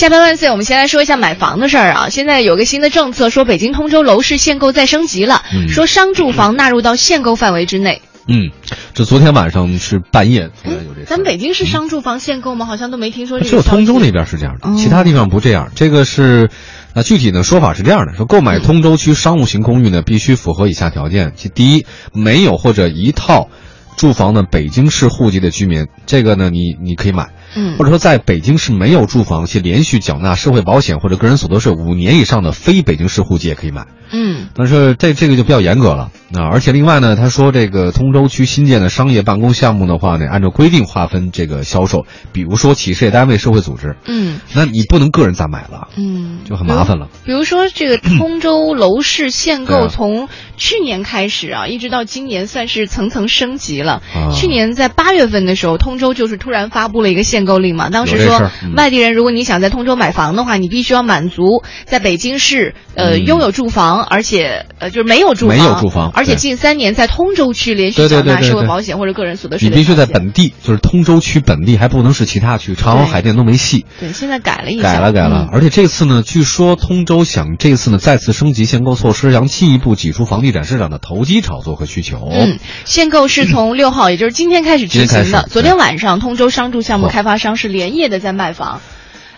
下班万岁！我们先来说一下买房的事儿啊。现在有个新的政策，说北京通州楼市限购再升级了，嗯说商住房纳入到限购范围之内。嗯，这昨天晚上是半夜突然有这事。咱们北京是商住房限购吗？好像都没听说这个。只有通州那边是这样的，哦其他地方不这样。这个是，那具体的说法是这样的：说购买通州区商务型公寓呢，必须符合以下条件。其第一，没有或者一套住房的北京市户籍的居民，这个呢，你你可以买。嗯。或者说在北京市没有住房且连续缴纳社会保险或者个人所得税五年以上的非北京市户籍也可以买。嗯。但是这这个就比较严格了啊！而且另外呢，他说这个通州区新建的商业办公项目的话呢，按照规定划分这个销售，比如说企事业单位、社会组织，嗯那你不能个人再买了，嗯，就很麻烦了。比如说这个 通州楼市限购，从去年开始啊，一直到今年，算是层层升级了。啊去年在八月份的时候，通州就是突然发布了一个限购令嘛，当时说外地人如果你想在通州买房的话，你必须要满足在北京市呃、嗯拥有住房，而且呃就是没有住房，没有住房而且近三年在通州区连续缴纳社会保险或者个人所得税你必须在本地，就是通州区本地，还不能是其他区，长阳、海淀都没戏。对，现在改了一下，改了改了，嗯而且这次呢，据说通州想这次呢再次升级限购措施，想进一步挤出房地产市场的投机炒作和需求。嗯，限购是从 六号，也就是今天开始执行的。昨天晚上，通州商住项目开发商是连夜的在卖房。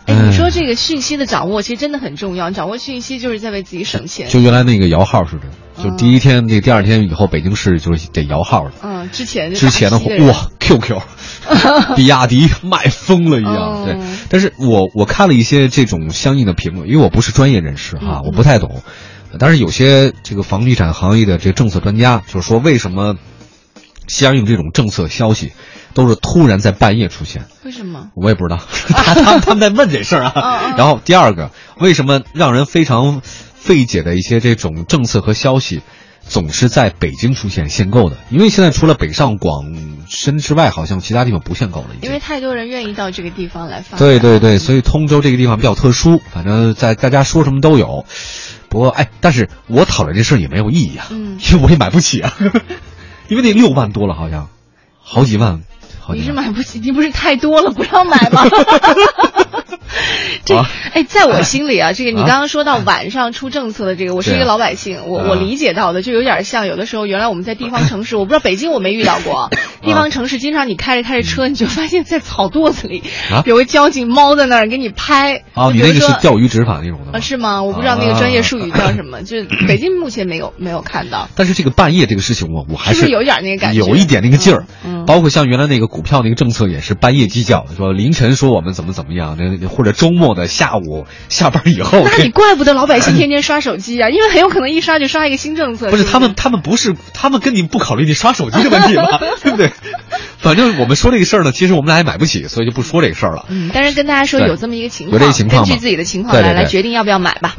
哎，嗯你说这个讯息的掌握其实真的很重要，掌握讯息就是在为自己省钱。就原来那个摇号似的，就第一天、这第二天以后，北京市就是得摇号了。嗯，之前之前的话，哇，QQ，比亚迪卖疯了一样。哦对，但是我我看了一些这种相应的评论，因为我不是专业人士哈，嗯我不太懂。但是有些这个房地产行业的这个政策专家就是说，为什么相应这种政策消息都是突然在半夜出现？为什么？我也不知道，他他们他们在问这事儿啊。然后第二个，为什么让人非常费解的一些这种政策和消息，总是在北京出现限购的？因为现在除了北上广深之外，好像其他地方不限购了。因为太多人愿意到这个地方来发展。对对对，所以通州这个地方比较特殊，反正在大家说什么都有。不过哎，但是我讨论这事儿也没有意义啊，嗯因为我也买不起啊，因为那六万多了，好像好几万，好你是。买不起，你不是太多了不让买吗？这啊哎，在我心里啊，这个你啊刚刚说到晚上出政策的这个，我是一个老百姓，我啊我理解到的就有点像有的时候，原来我们在地方城市，我不知道北京我没遇到过，地方城市经常你开着开着车，你就发现在草垛子里啊有个交警猫在那儿给你拍。哦，你那个是钓鱼执法那种的吗啊？是吗？我不知道那个专业术语啊叫什么，就是北京目前没有没有看到。但是这个半夜这个事情，我我还是不是有点那个感觉有一点那个劲儿。包括像原来那个股票那个政策也是半夜鸡叫，说凌晨说我们怎么怎么样，那那或者周末的下午下班以后。那你 怪不得老百姓天天刷手机啊，因为很有可能一刷就刷一个新政策。是不是他们，他们不是他们跟你不考虑你刷手机的问题吗？对不对？反正我们说这个事儿呢，其实我们俩也买不起，所以就不说这个事儿了。嗯，但是跟大家说有这么一个情况，有这个情况吗根据自己的情况来来决定要不要买吧。